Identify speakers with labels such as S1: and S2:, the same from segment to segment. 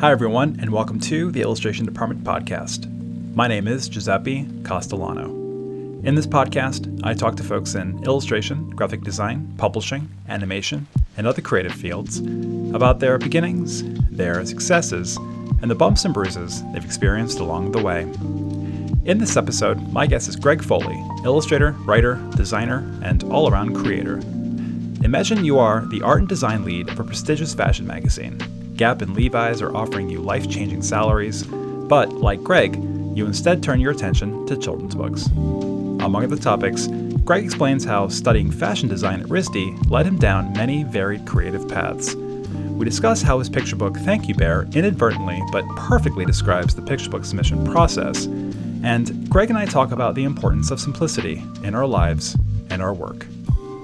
S1: Hi, everyone, and welcome to the Illustration Department podcast. My name is Giuseppe Castellano. In this podcast, I talk to folks in illustration, graphic design, publishing, animation, and other creative fields about their beginnings, their successes, and the bumps and bruises they've experienced along the way. In this episode, my guest is Greg Foley, illustrator, writer, designer, and all around creator. Imagine you are the art and design lead of a prestigious fashion magazine Gap and Levi's are offering you life changing salaries, but like Greg, you instead turn your attention to children's books. Among other topics, Greg explains how studying fashion design at RISD led him down many varied creative paths. We discuss how his picture book Thank You Bear inadvertently but perfectly describes the picture book submission process. And Greg and I talk about the importance of simplicity in our lives and our work.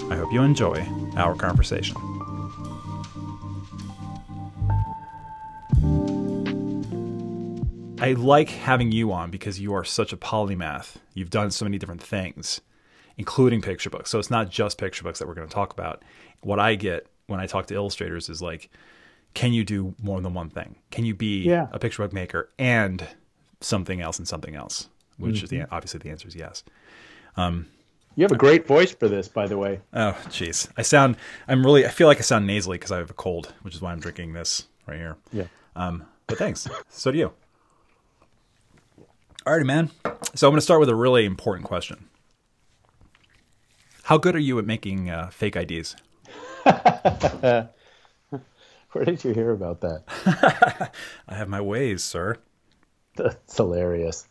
S1: I hope you enjoy our conversation. I like having you on because you are such a polymath. You've done so many different things, including picture books. So it's not just picture books that we're going to talk about. What I get when I talk to illustrators is like, can you do more than one thing? Can you be yeah. a picture book maker and something else and something else? Which mm-hmm. is the mm-hmm. obviously the answer is yes.
S2: Um, you have a great voice for this, by the way.
S1: Oh, jeez. I sound. I'm really. I feel like I sound nasally because I have a cold, which is why I'm drinking this right here.
S2: Yeah.
S1: Um, but thanks. so do you. Alrighty, man. So I'm going to start with a really important question. How good are you at making uh, fake IDs?
S2: Where did you hear about that?
S1: I have my ways, sir.
S2: That's hilarious.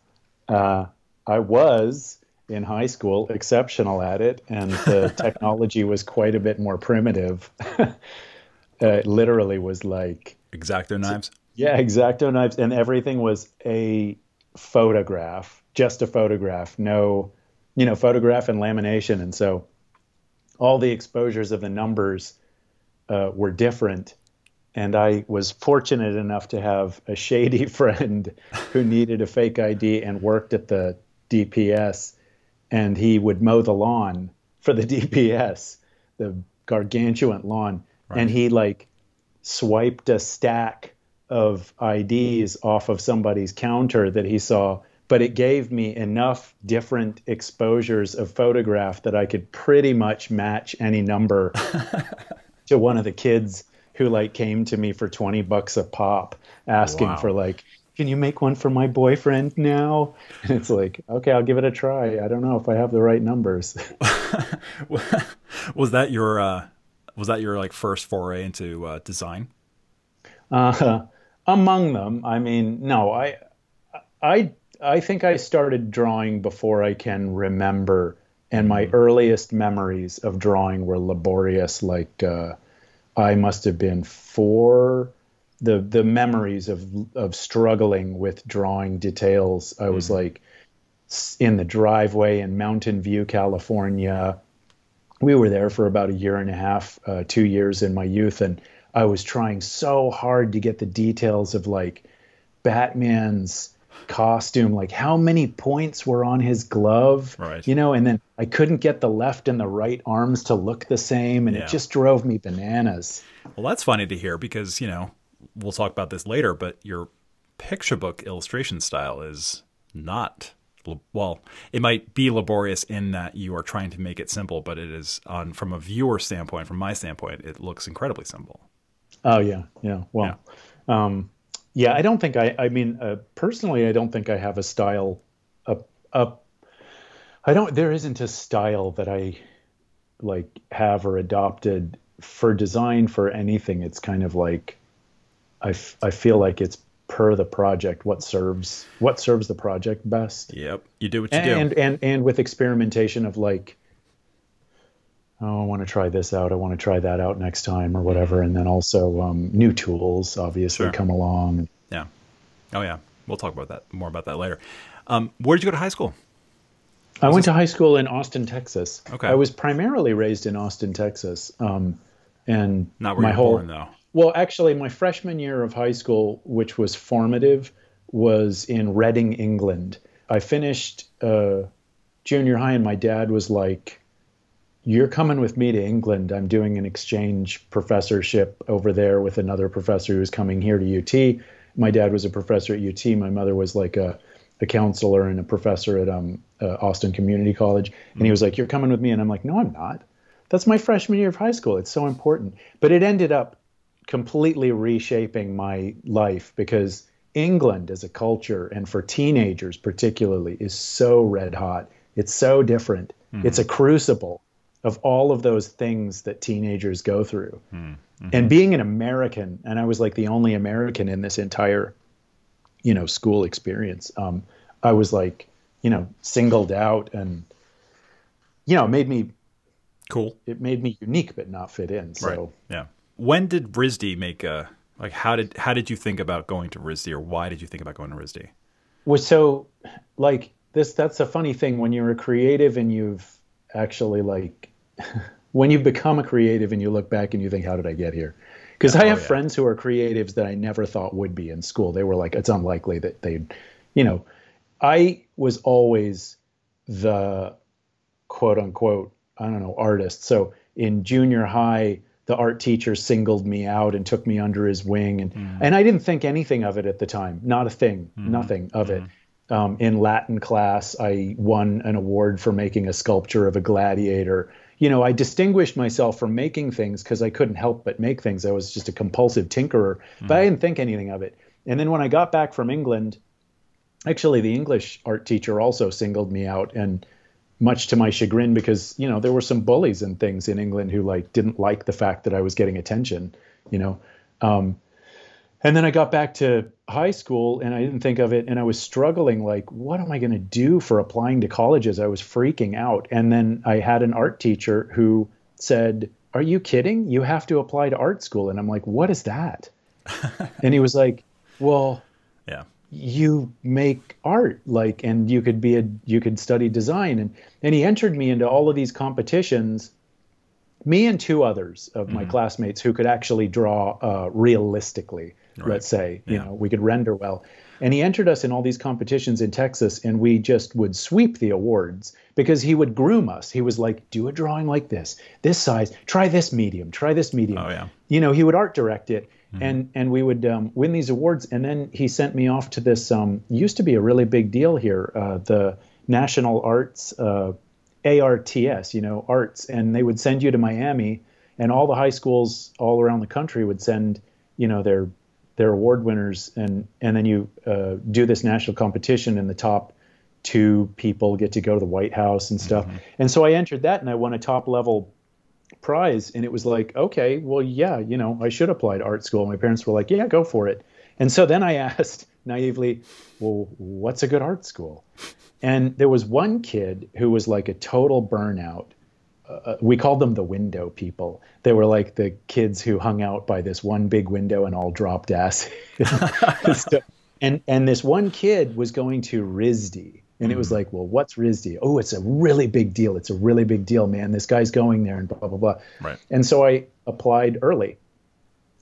S2: Uh, I was in high school exceptional at it, and the technology was quite a bit more primitive. uh, it literally was like
S1: exacto knives.
S2: Yeah, exacto knives, and everything was a photograph, just a photograph, no, you know, photograph and lamination. And so all the exposures of the numbers uh, were different. And I was fortunate enough to have a shady friend who needed a fake ID and worked at the DPS. And he would mow the lawn for the DPS, the gargantuan lawn. Right. And he like swiped a stack of IDs off of somebody's counter that he saw, but it gave me enough different exposures of photograph that I could pretty much match any number to one of the kids who like came to me for 20 bucks a pop asking wow. for like can you make one for my boyfriend now? And it's like, okay, I'll give it a try. I don't know if I have the right numbers.
S1: was that your uh, was that your like first foray into uh, design?
S2: Uh, among them, I mean, no, I, I, I think I started drawing before I can remember, and my mm-hmm. earliest memories of drawing were laborious. Like uh, I must have been four. The the memories of of struggling with drawing details. I was mm-hmm. like in the driveway in Mountain View, California. We were there for about a year and a half, uh, two years in my youth, and I was trying so hard to get the details of like Batman's costume, like how many points were on his glove,
S1: right.
S2: you know, and then I couldn't get the left and the right arms to look the same, and yeah. it just drove me bananas.
S1: Well, that's funny to hear because you know we'll talk about this later, but your picture book illustration style is not well it might be laborious in that you are trying to make it simple but it is on from a viewer standpoint from my standpoint it looks incredibly simple
S2: Oh yeah, yeah. Well, yeah. Um, yeah I don't think I. I mean, uh, personally, I don't think I have a style. Up, up. I don't. There isn't a style that I like have or adopted for design for anything. It's kind of like I, f- I feel like it's per the project what serves what serves the project best.
S1: Yep, you do what you
S2: and,
S1: do.
S2: And and and with experimentation of like oh, I want to try this out. I want to try that out next time or whatever. And then also um, new tools obviously sure. come along.
S1: Yeah. Oh yeah. We'll talk about that more about that later. Um, where did you go to high school?
S2: I went this? to high school in Austin, Texas.
S1: Okay.
S2: I was primarily raised in Austin, Texas. Um, and
S1: not where my whole, born though.
S2: Well, actually, my freshman year of high school, which was formative, was in Reading, England. I finished uh, junior high, and my dad was like, you're coming with me to England. I'm doing an exchange professorship over there with another professor who's coming here to UT. my dad was a professor at UT. My mother was like a, a counselor and a professor at um, uh, Austin Community College. And he was like, "You're coming with me," and I'm like, "No, I'm not. That's my freshman year of high school. It's so important." But it ended up completely reshaping my life because England as a culture and for teenagers particularly is so red hot. It's so different. Mm-hmm. It's a crucible of all of those things that teenagers go through. Mm-hmm. And being an American, and I was like the only American in this entire, you know, school experience. Um, I was like, you know, singled out and, you know, made me
S1: cool.
S2: It made me unique, but not fit in. So
S1: right. yeah. When did RISD make a like? How did how did you think about going to RISD, or why did you think about going to RISD?
S2: Well, so like this, that's a funny thing when you're a creative and you've actually like when you've become a creative and you look back and you think, how did I get here? Because I have oh, yeah. friends who are creatives that I never thought would be in school. They were like, it's unlikely that they'd, you know, I was always the quote unquote, I don't know, artist. So in junior high, the art teacher singled me out and took me under his wing and mm. and I didn't think anything of it at the time not a thing mm. nothing of mm. it um, in Latin class I won an award for making a sculpture of a gladiator you know I distinguished myself from making things because I couldn't help but make things I was just a compulsive tinkerer but I mm. didn't think anything of it and then when I got back from England actually the English art teacher also singled me out and much to my chagrin because you know there were some bullies and things in England who like didn't like the fact that I was getting attention, you know. Um, and then I got back to high school and I didn't think of it and I was struggling like what am I going to do for applying to colleges? I was freaking out. And then I had an art teacher who said, "Are you kidding? You have to apply to art school." And I'm like, "What is that?" and he was like, "Well,
S1: yeah
S2: you make art like and you could be a you could study design and and he entered me into all of these competitions me and two others of my mm-hmm. classmates who could actually draw uh, realistically right. let's say yeah. you know we could render well and he entered us in all these competitions in Texas and we just would sweep the awards because he would groom us he was like do a drawing like this this size try this medium try this medium
S1: oh yeah
S2: you know he would art direct it Mm-hmm. And and we would um, win these awards, and then he sent me off to this. Um, used to be a really big deal here, uh, the National Arts uh, ARTS, you know, arts, and they would send you to Miami, and all the high schools all around the country would send, you know, their their award winners, and and then you uh, do this national competition, and the top two people get to go to the White House and stuff. Mm-hmm. And so I entered that, and I won a top level prize and it was like okay well yeah you know i should apply to art school my parents were like yeah go for it and so then i asked naively well what's a good art school and there was one kid who was like a total burnout uh, uh we called them the window people they were like the kids who hung out by this one big window and all dropped acid and and this one kid was going to risd and it was mm-hmm. like, well, what's RISD? Oh, it's a really big deal. It's a really big deal, man. This guy's going there and blah, blah, blah.
S1: Right.
S2: And so I applied early,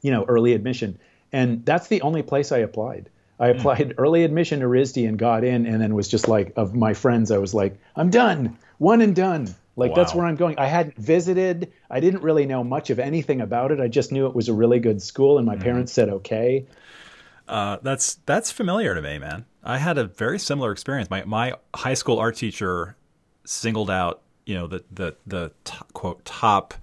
S2: you know, early admission. And that's the only place I applied. I applied early admission to RISD and got in and then was just like, of my friends, I was like, I'm done, one and done. Like, wow. that's where I'm going. I hadn't visited. I didn't really know much of anything about it. I just knew it was a really good school and my mm. parents said, okay.
S1: Uh, that's that's familiar to me, man. I had a very similar experience. My my high school art teacher singled out, you know, the the the quote top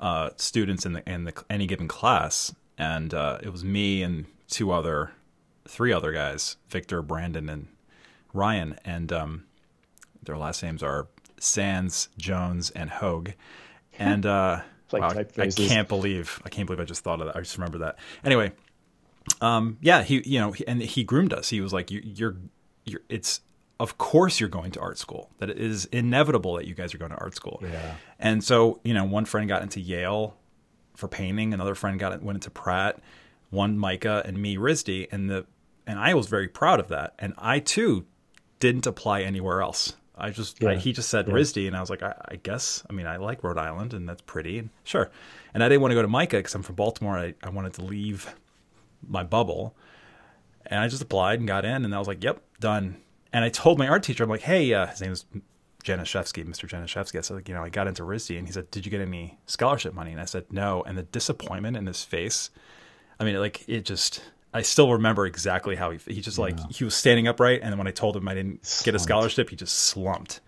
S1: uh, students in the in the any given class, and uh, it was me and two other, three other guys, Victor, Brandon, and Ryan, and um, their last names are Sands, Jones, and Hogue, and uh, like wow, I, can't believe I can't believe I just thought of that. I just remember that. Anyway, um, yeah, he, you know, and he groomed us. He was like, you, you're, you're, it's, of course you're going to art school. That it is inevitable that you guys are going to art school.
S2: Yeah.
S1: And so, you know, one friend got into Yale for painting. Another friend got went into Pratt. One MICA and me RISD, and the and I was very proud of that. And I too didn't apply anywhere else. I just yeah. I, he just said yeah. RISD, and I was like, I, I, guess. I mean, I like Rhode Island, and that's pretty, and sure. And I didn't want to go to MICA because I'm from Baltimore. I, I wanted to leave my bubble. And I just applied and got in, and I was like, "Yep, done." And I told my art teacher, I'm like, "Hey, uh, his name is Janishevsky, Mr. Janishevsky." I said, like, "You know, I got into RISD," and he said, "Did you get any scholarship money?" And I said, "No." And the disappointment in his face, I mean, like, it just I still remember exactly how he he just like he was standing upright, and then when I told him I didn't get a scholarship, he just slumped.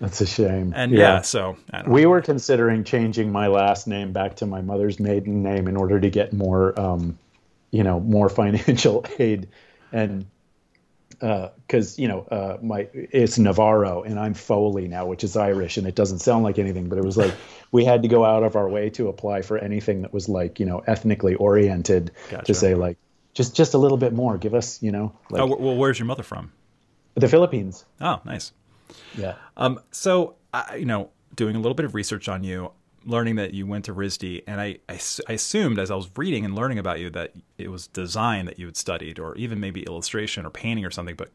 S2: That's a shame.
S1: And yeah, so I don't
S2: we were considering changing my last name back to my mother's maiden name in order to get more, um, you know, more financial aid, and because you know, uh, my it's Navarro and I'm Foley now, which is Irish, and it doesn't sound like anything, but it was like we had to go out of our way to apply for anything that was like you know ethnically oriented
S1: Gotcha.
S2: to say like just just a little bit more, give us you know like
S1: Oh, well, where's your mother from?
S2: the Philippines.
S1: Oh, nice.
S2: Yeah.
S1: Um, so I, you know, doing a little bit of research on you, learning that you went to RISD, and I, I assumed as I was reading and learning about you that it was design that you had studied, or even maybe illustration or painting or something. But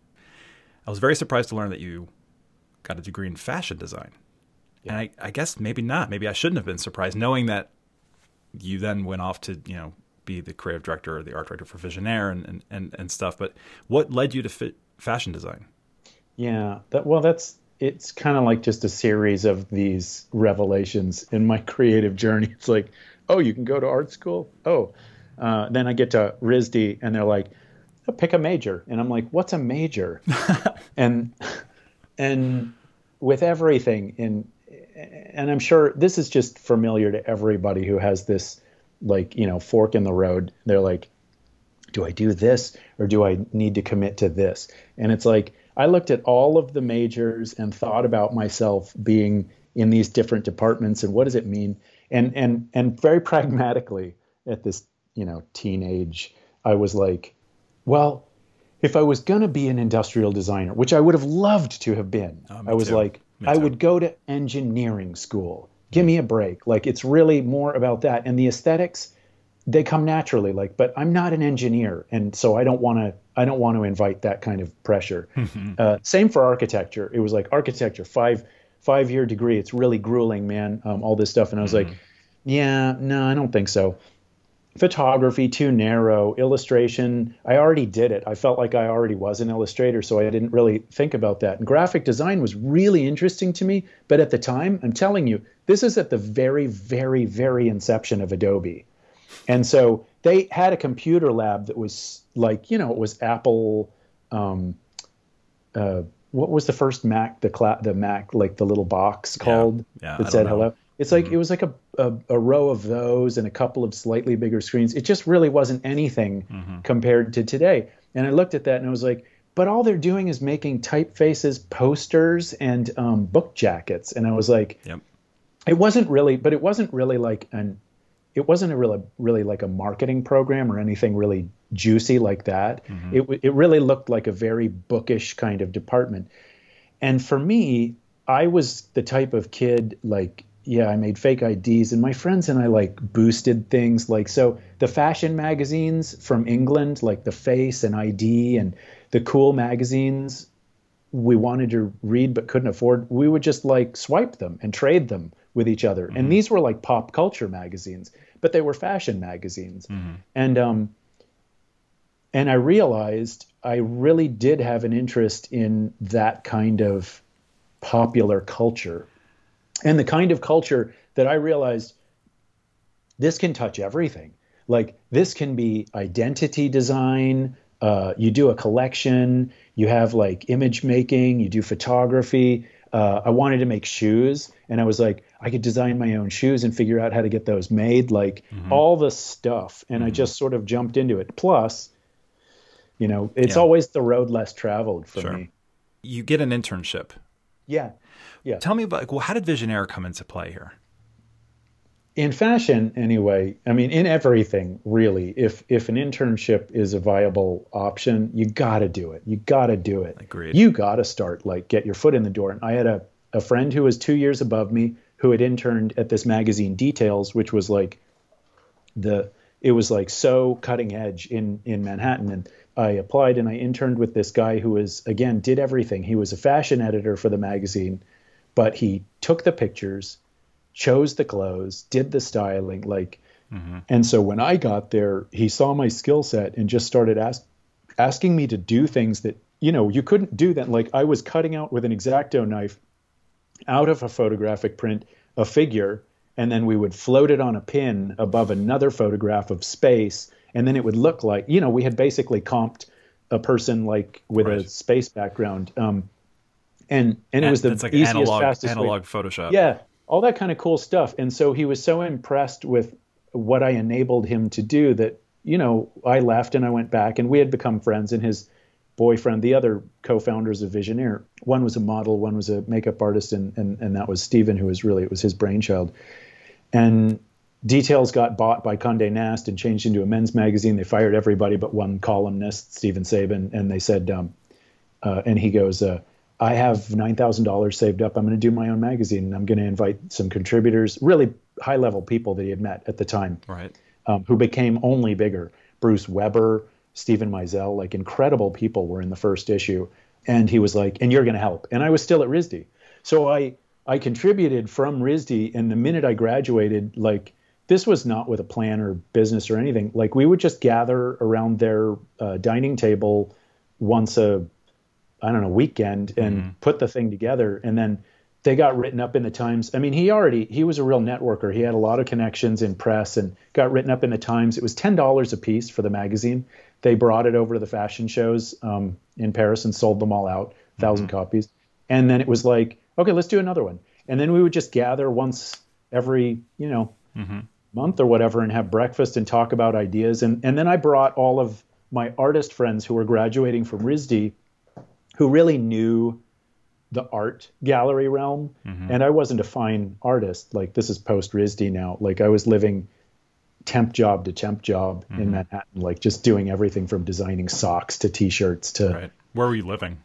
S1: I was very surprised to learn that you got a degree in fashion design. Yeah. And I, I guess maybe not. Maybe I shouldn't have been surprised, knowing that you then went off to you know be the creative director or the art director for Visionaire and and, and, and stuff. But what led you to fit fashion design?
S2: Yeah, that well, that's it's kind of like just a series of these revelations in my creative journey. It's like, oh, you can go to art school. Oh, uh, then I get to RISD, and they're like, oh, pick a major, and I'm like, what's a major? and and with everything in, and I'm sure this is just familiar to everybody who has this, like you know, fork in the road. They're like, do I do this or do I need to commit to this? And it's like I looked at all of the majors and thought about myself being in these different departments and what does it mean? And and and very pragmatically at this, you know, teenage, I was like, well, if I was gonna be an industrial designer, which I would have loved to have been,
S1: Oh,
S2: I was
S1: too.
S2: like,
S1: Me
S2: I
S1: too.
S2: would go to engineering school. Give me a break. Like it's really more about that. And the aesthetics, they come naturally. Like but i'm not an engineer and so i don't want to i don't want to invite that kind of pressure. Uh, same for architecture. It was like architecture five five year degree. It's really grueling man um, all this stuff. And i was like yeah no i don't think so photography too narrow illustration i already did it i felt like i already was an illustrator so i didn't really think about that and graphic design was really interesting to me but at the time i'm telling you this is at the very very very inception of adobe and so they had a computer lab that was like, you know, it was Apple. Um, uh, what was the first Mac? The cla- the Mac, like the little box called
S1: Yeah, I
S2: that said hello. It's like mm-hmm. it was like a, a a row of those and a couple of slightly bigger screens. It just really wasn't anything mm-hmm. compared to today. And I looked at that and I was like, but all they're doing is making typefaces, posters, and um, book jackets. And I was like,
S1: Yep.
S2: it wasn't really but it wasn't really like an it wasn't a really really like a marketing program or anything really juicy like that mm-hmm. it, it really looked like a very bookish kind of department and for me i was the type of kid like yeah i made fake ids and my friends and i like boosted things like so the fashion magazines from england like the face and id and the cool magazines we wanted to read but couldn't afford, we would just like swipe them and trade them with each other. And these were like pop culture magazines, but they were fashion magazines. And um, and I realized I really did have an interest in that kind of popular culture, and the kind of culture that I realized this can touch everything. Like this can be identity design. Uh, you do a collection. You have like image making. You do photography. Uh, I wanted to make shoes, and I was like, I could design my own shoes and figure out how to get those made. Like all the stuff, and I just sort of jumped into it. Plus, you know, it's
S1: Yeah.
S2: always the road less traveled for
S1: Sure.
S2: me.
S1: You get an internship.
S2: Yeah, yeah.
S1: Tell me about like, well, how did Visionaire come into play here?
S2: in fashion anyway i mean in everything really if if an internship is a viable option you got to do it you got to do it
S1: Agreed.
S2: you got to start like get your foot in the door and i had a, a friend who was two years above me who had interned at this magazine details which was like the it was like so cutting edge in in manhattan and i applied and i interned with this guy who was again did everything he was a fashion editor for the magazine but he took the pictures chose the clothes, did the styling, like. Mm-hmm. And so when I got there, he saw my skill set and just started ask, asking me to do things that you know you couldn't do that. Like I was cutting out with an exacto knife out of a photographic print a figure, and then we would float it on a pin above another photograph of space, and then it would look like you know we had basically comped a person like with
S1: Right.
S2: a space background. Um, and and it was the
S1: It's like
S2: easiest,
S1: analog
S2: fastest way-
S1: analog Photoshop.
S2: yeah, all that kind of cool stuff. And so he was so impressed with what I enabled him to do that, you know, I left and I went back and we had become friends. And his boyfriend, the other co founders of Visionaire, one was a model, one was a makeup artist, and, and, and that was Steven, who was really, it was his brainchild. And Details got bought by Condé Nast and changed into a men's magazine. They fired everybody but one columnist, Steven Sabin, and they said, um, uh, and he goes, uh, I have nine thousand dollars saved up. I'm going to do my own magazine, and I'm going to invite some contributors, really high level people that he had met at the time,
S1: Right.
S2: um, who became only bigger. Bruce Weber, Steven Meisel, like incredible people were in the first issue, and he was like, "And you're going to help." And I was still at RISD, so I I contributed from RISD, and the minute I graduated, like this was not with a plan or business or anything. Like we would just gather around their uh, dining table once a I don't know weekend and put the thing together, and then they got written up in the Times. I mean, he already he was a real networker. He had a lot of connections in press and got written up in the Times. It was ten dollars a piece for the magazine. They brought it over to the fashion shows um, in Paris and sold them all out, 1000 copies. And then it was like, okay, let's do another one. And then we would just gather once every, you know, month or whatever and have breakfast and talk about ideas. And and then I brought all of my artist friends who were graduating from RISD, who really knew the art gallery realm. And I wasn't a fine artist. Like this is post RISD now. Like I was living temp job to temp job in Manhattan, like just doing everything from designing socks to t-shirts to
S1: Right. Where were you living?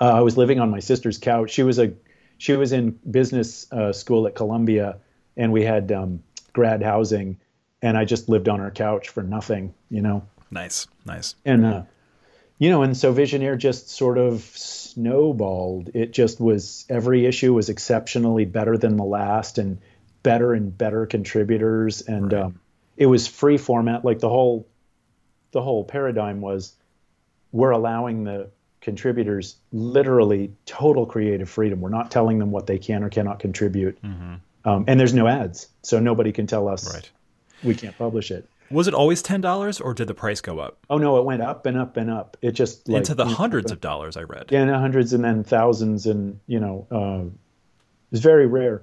S2: uh, I was living on my sister's couch. She was a she was in business uh, school at Columbia, and we had um, grad housing, and I just lived on her couch for nothing, you know.
S1: Nice. Nice.
S2: And uh, you know, and so Visionaire just sort of snowballed. It just was every issue was exceptionally better than the last, and better and better contributors, and
S1: Right.
S2: um, it was free format. Like the whole the whole paradigm was we're allowing the contributors literally total creative freedom. We're not telling them what they can or cannot contribute. Um, and there's no ads, so nobody can tell us
S1: Right.
S2: we can't publish it.
S1: Was it always ten dollars, or did the price go up
S2: Oh no, it went up and up and up. It just like
S1: into the hundreds of dollars? I read.
S2: yeah, in the hundreds and then thousands, and you know, uh, it's very rare.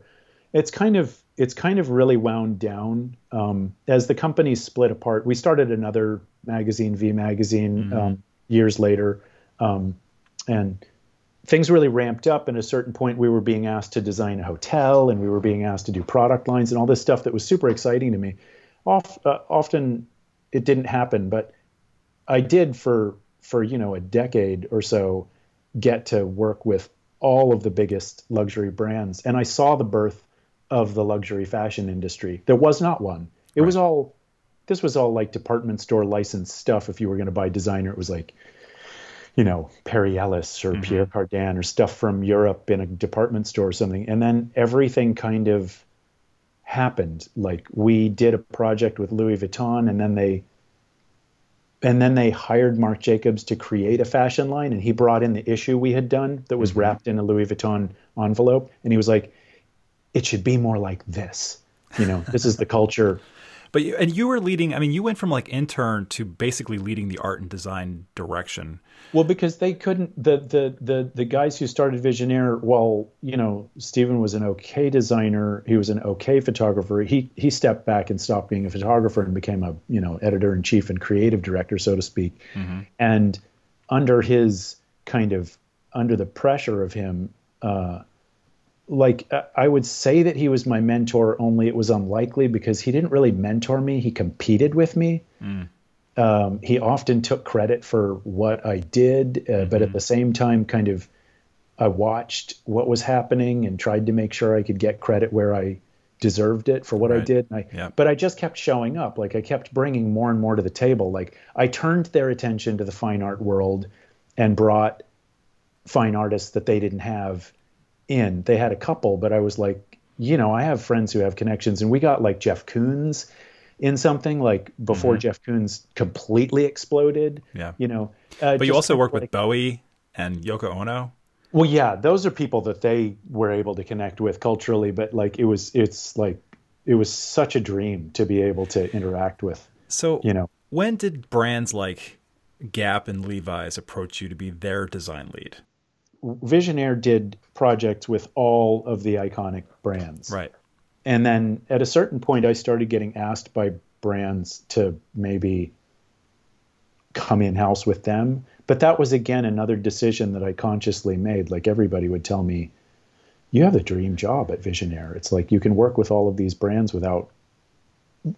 S2: It's kind of it's kind of really wound down um, as the companies split apart. We started another magazine, V Magazine, um, years later, um, and things really ramped up. And at a certain point, we were being asked to design a hotel, and we were being asked to do product lines and all this stuff that was super exciting to me. Off, uh, often, it didn't happen, but I did for for you know a decade or so get to work with all of the biggest luxury brands, and I saw the birth of the luxury fashion industry. There was not one. It was all this was all like department store licensed stuff. If you were going to buy designer, it was like you know Perry Ellis or mm-hmm. Pierre Cardin or stuff from Europe in a department store or something, and then everything kind of happened. Like we did a project with Louis Vuitton, and then they and then they hired Marc Jacobs to create a fashion line, and he brought in the issue we had done that was mm-hmm. wrapped in a Louis Vuitton envelope, and he was like, "It should be more like this." You know, this is the culture.
S1: But you, and you were leading. I mean, you went from like intern to basically leading the art and design direction.
S2: Well, because they couldn't the the the the guys who started Visionaire, Well, you know Stephen was an okay designer, he was an okay photographer. He he stepped back and stopped being a photographer and became a you know editor in chief and creative director, so to speak. And under his kind of under the pressure of him, uh, like I would say that he was my mentor. Only it was unlikely because he didn't really mentor me. He competed with me um, he often took credit for what I did, uh, but at the same time, kind of, I watched what was happening and tried to make sure I could get credit where I deserved it for what I did. I,
S1: Yeah.
S2: But I just kept showing up. Like I kept bringing more and more to the table. Like I turned their attention to the fine art world and brought fine artists that they didn't have in. They had a couple, but I was like, you know, I have friends who have connections, and we got like Jeff Koons in something like before Jeff Koons completely exploded.
S1: Mm-hmm. Yeah.
S2: You know, uh,
S1: But you also worked
S2: like-
S1: with Bowie and Yoko Ono.
S2: Well, yeah, those are people that they were able to connect with culturally, but like it was, it's like it was such a dream to be able to interact with.
S1: So
S2: You know,
S1: When did brands like Gap and Levi's approach you to be their design lead?
S2: Visionaire did projects with all of the iconic brands.
S1: Right.
S2: And then at a certain point, I started getting asked by brands to maybe come in house with them. But that was again another decision that I consciously made. Like everybody would tell me, you have the dream job at Visionaire. It's like you can work with all of these brands without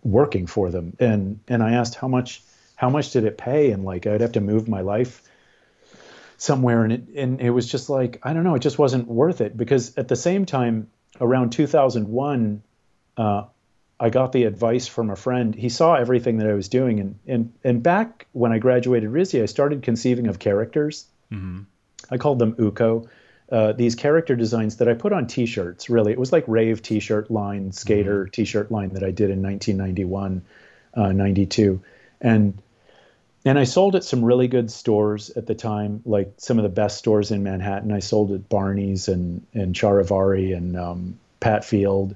S2: working for them. And and I asked how much how much did it pay? And like I'd have to move my life somewhere and it and it was just like I don't know, it just wasn't worth it because at the same time around 2001 uh, I got the advice from a friend. He saw everything that I was doing, and and and back when I graduated RISD, I started conceiving of characters. Mm-hmm. I called them uko Uh, these character designs that I put on T-shirts. Really, it was like rave T-shirt line, skater mm-hmm. T-shirt line that I did in 1991, uh, 92, and and I sold at some really good stores at the time, like some of the best stores in Manhattan. I sold at Barney's and and Charivari and um, Pat Field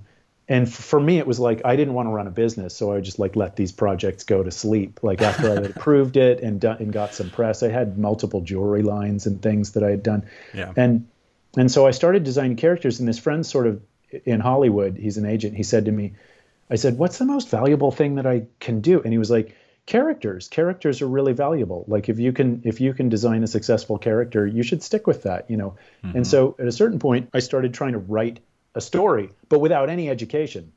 S2: and for me it was like i didn't want to run a business so i just like let these projects go to sleep like after i had approved it and done and got some press i had multiple jewelry lines and things that i had done
S1: yeah.
S2: and and so i started designing characters and this friend sort of in hollywood he's an agent he said to me i said what's the most valuable thing that i can do and he was like characters characters are really valuable like if you can if you can design a successful character you should stick with that you know mm-hmm. and so at a certain point i started trying to write a story, but without any education.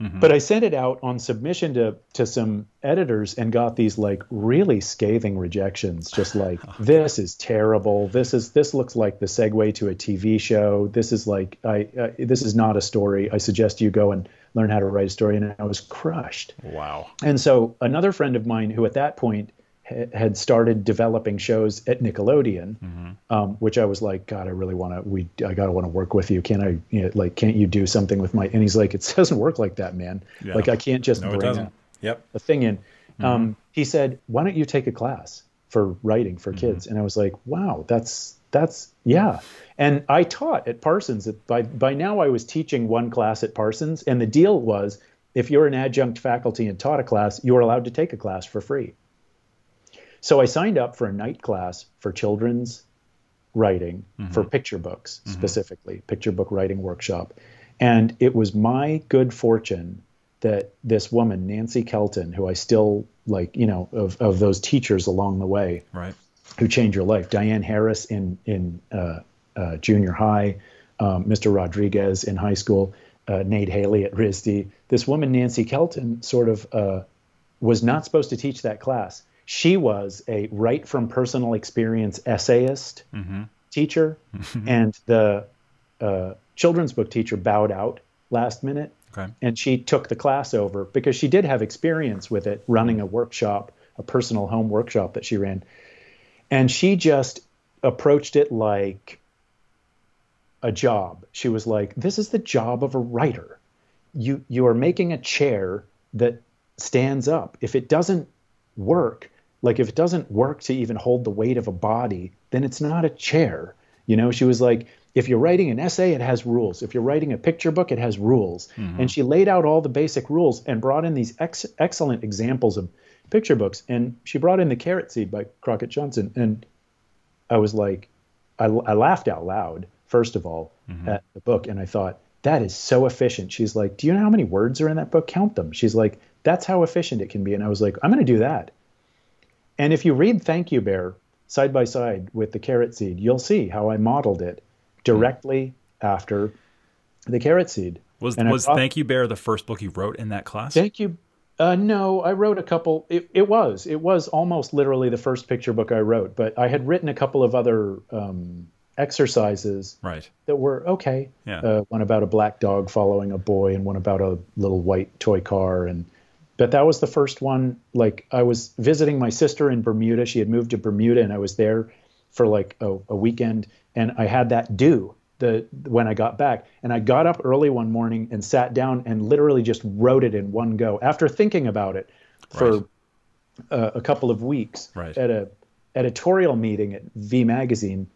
S2: Mm-hmm. But I sent it out on submission to to some editors and got these like really scathing rejections, just like this is terrible. This is this looks like the segue to a TV show. This is like I uh, this is not a story. I suggest you go and learn how to write a story. And I was crushed.
S1: Wow.
S2: And so another friend of mine who at that point had started developing shows at Nickelodeon, mm-hmm. um, which I was like, God, I really want to. We, I gotta want to work with you. Can I, you know, like, can't you do something with my? And he's like, it doesn't work like that, man. Yeah. Like, I can't just no, bring a,
S1: yep.
S2: a thing in. Mm-hmm. Um, he said, why don't you take a class for writing for mm-hmm. kids? And I was like, wow, that's that's yeah. And I taught at Parsons. By by now, I was teaching one class at Parsons, and the deal was, if you're an adjunct faculty and taught a class, you are allowed to take a class for free. So I signed up for a night class for children's writing mm-hmm. for picture books mm-hmm. specifically, picture book writing workshop. And it was my good fortune that this woman, Nancy Kelton, who I still like, you know, of, of those teachers along the way,
S1: right,
S2: who changed your life. Diane Harris in in uh, uh, junior high, um, Mr. Rodriguez in high school, uh, Nate Haley at RISD. This woman, Nancy Kelton, sort of uh, was not supposed to teach that class she was a write from personal experience essayist mm-hmm. teacher, and the uh, children's book teacher bowed out last minute.
S1: Okay.
S2: And she took the class over because she did have experience with it, running a workshop, a personal home workshop that she ran. And she just approached it like a job. She was like, "This is the job of a writer. You you are making a chair that stands up. If it doesn't work, like if it doesn't work to even hold the weight of a body, then it's not a chair. You know, she was like, if you're writing an essay, it has rules. If you're writing a picture book, it has rules. Mm-hmm. And she laid out all the basic rules and brought in these ex- excellent examples of picture books. And she brought in the Carrot Seed by Crockett Johnson. And I was like, I, I laughed out loud, first of all, mm-hmm. at the book. And I thought, that is so efficient. She's like, Do you know how many words are in that book? Count them. She's like, That's how efficient it can be. And I was like, I'm going to do that. And if you read Thank You Bear side by side with the carrot seed, you'll see how I modeled it directly after the carrot seed.
S1: Was was Thank You Bear the first book you wrote in that class?
S2: Thank You. Uh, no, I wrote a couple. It, it, was it was almost literally the first picture book I wrote, but I had written a couple of other um, exercises
S1: right.
S2: that were okay.
S1: Yeah.
S2: Uh, one about a black dog following a boy, and one about a little white toy car, and but that was the first one. Like I was visiting my sister in Bermuda. She had moved to Bermuda, and I was there for like a, a weekend, and I had that due the when I got back. And I got up early one morning and sat down and literally just wrote it in one go after thinking about it for right. uh, a couple of weeks
S1: right.
S2: at a editorial meeting at V Magazine.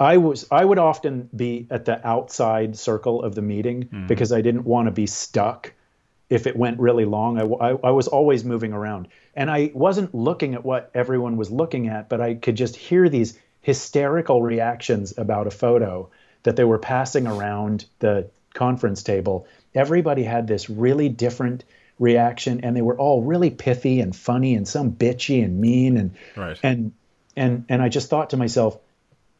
S2: I was I would often be at the outside circle of the meeting mm-hmm. because I didn't want to be stuck if it went really long. I, I, I, was always moving around. And I wasn't looking at what everyone was looking at, but I could just hear these hysterical reactions about a photo that they were passing around the conference table. Everybody had this really different reaction and they were all really pithy and funny and some bitchy and mean and right. and and and I just thought to myself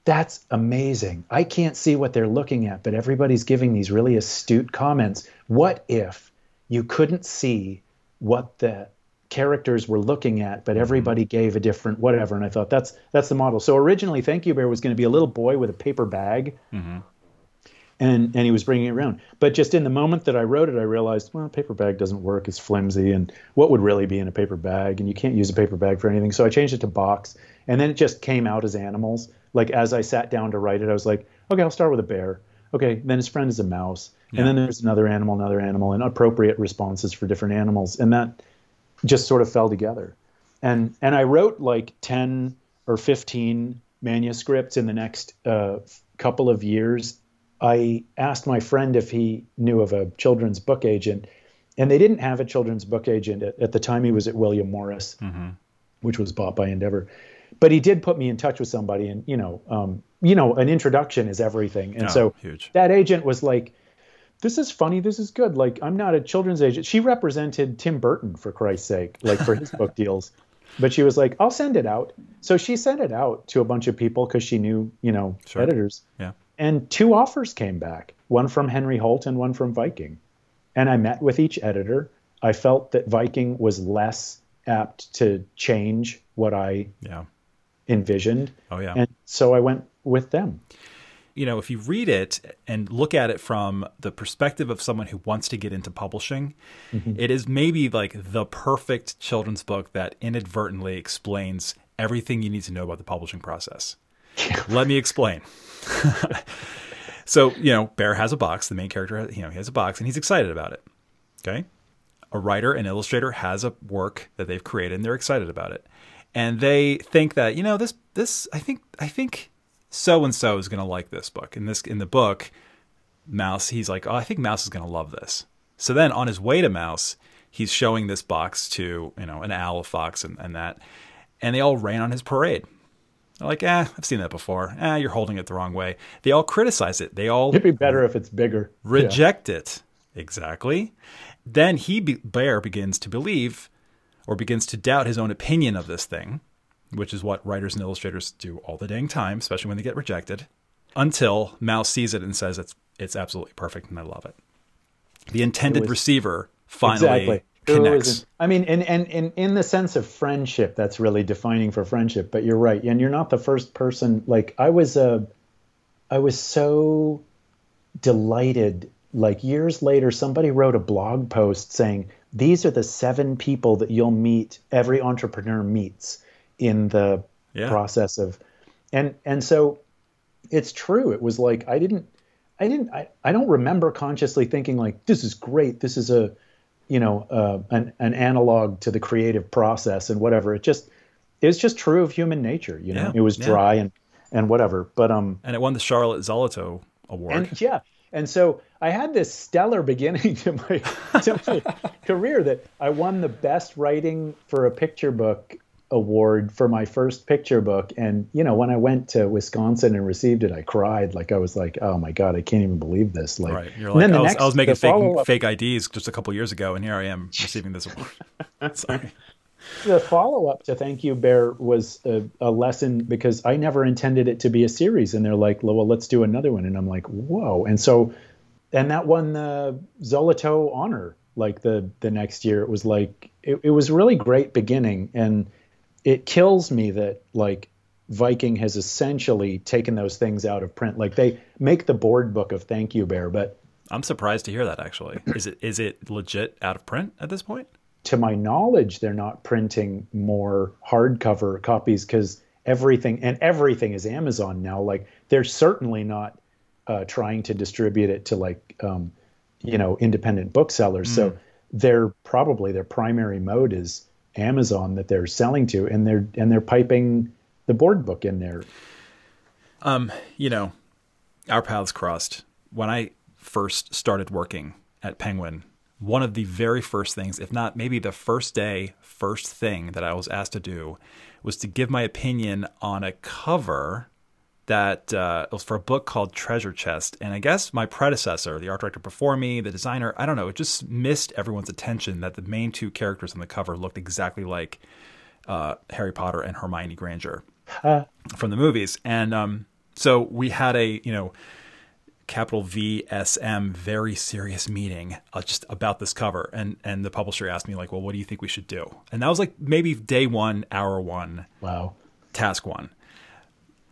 S2: that's amazing. I can't see what they're looking at, but everybody's giving these really astute comments. What if you couldn't see what the characters were looking at, but mm-hmm. everybody gave a different whatever? And I thought that's that's the model. So originally, Thank You Bear was going to be a little boy with a paper bag. Mm-hmm. And, and he was bringing it around. But just in the moment that I wrote it, I realized, well, paper bag doesn't work. It's flimsy. And what would really be in a paper bag? And you can't use a paper bag for anything. So I changed it to box. And then it just came out as animals. Like as I sat down to write it, I was like, okay, I'll start with a bear. Okay, then his friend is a mouse. Yeah. And then there's another animal, another animal, and appropriate responses for different animals. And that just sort of fell together. And and I wrote like 10 or 15 manuscripts in the next uh, couple of years. I asked my friend if he knew of a children's book agent, and they didn't have a children's book agent at, at the time. He was at William Morris, mm-hmm. which was bought by Endeavor but he did put me in touch with somebody, and you know, um, you know, an introduction is everything. And oh, so huge. that agent was like, "This is funny. This is good. Like, I'm not a children's agent." She represented Tim Burton for Christ's sake, like for his book deals. But she was like, "I'll send it out." So she sent it out to a bunch of people because she knew, you know, sure. editors.
S1: Yeah.
S2: And two offers came back, one from Henry Holt and one from Viking. And I met with each editor. I felt that Viking was less apt to change what I
S1: yeah
S2: envisioned.
S1: Oh yeah.
S2: And so I went with them.
S1: You know, if you read it and look at it from the perspective of someone who wants to get into publishing, mm-hmm. it is maybe like the perfect children's book that inadvertently explains everything you need to know about the publishing process. Let me explain. so, you know, Bear has a box. The main character, you know, he has a box and he's excited about it. Okay. A writer, an illustrator has a work that they've created and they're excited about it and they think that you know this this I think I think so and so is going to like this book. In this in the book, Mouse he's like, oh, I think Mouse is going to love this. So then on his way to Mouse, he's showing this box to you know an owl, a fox, and, and that, and they all rain on his parade. They're like, eh, I've seen that before. Eh, you're holding it the wrong way. They all criticize it. They all
S2: it'd be better if it's bigger.
S1: Reject yeah. it exactly. Then he Bear begins to believe or begins to doubt his own opinion of this thing, which is what writers and illustrators do all the dang time, especially when they get rejected, until Mouse sees it and says it's it's absolutely perfect and I love it. The intended was, receiver finally exactly. connects.
S2: I mean, and, and, and in the sense of friendship, that's really defining for friendship. But you're right, and you're not the first person. Like I was a, uh, I was so delighted. Like years later, somebody wrote a blog post saying these are the seven people that you'll meet every entrepreneur meets in the yeah. process of and and so it's true. It was like i didn't i didn't i, I don't remember consciously thinking like this is great. This is a you know uh, an, an analog to the creative process and whatever. It just it's just true of human nature you know? Yeah, it was dry yeah. and and whatever. But um
S1: and it won the charlotte zolotow award.
S2: And yeah. And so I had this stellar beginning to my, to my career that I won the best writing for a picture book award for my first picture book. And, you know, when I went to Wisconsin and received it, I cried. Like, I was like, oh my God, I can't even believe this. Like,
S1: right. You're like, I was, next, I was, making fake, fake IDs just a couple years ago, and here I am receiving this award. Sorry
S2: the follow up to Thank You Bear was a, a, lesson because I never intended it to be a series, and they're like, "Well, let's do another one," and I'm like, "Whoa!" And so, and that won the Zolotow honor like the the next year. It was like it, it was really great beginning, and it kills me that like Viking has essentially taken those things out of print. Like they make the board book of Thank You Bear, but
S1: I'm surprised to hear that actually. Is it is it legit out of print at this point?
S2: to my knowledge, they're not printing more hardcover copies because everything and everything is Amazon now. Like they're certainly not uh, trying to distribute it to like um, you know independent booksellers. Mm. So they're probably their primary mode is Amazon that they're selling to, and they're and they're piping the board book in there.
S1: Um, you know, our paths crossed when I first started working at Penguin one of the very first things, if not maybe the first day, first thing that I was asked to do was to give my opinion on a cover that uh, was for a book called Treasure Chest. And I guess my predecessor, the art director before me, the designer, I don't know, it just missed everyone's attention that the main two characters on the cover looked exactly like uh, Harry Potter and Hermione Granger uh. from the movies. And um, so we had a, you know, capital VSM very serious meeting uh, just about this cover and and the publisher asked me like well what do you think we should do and that was like maybe day 1 hour 1
S2: wow
S1: task 1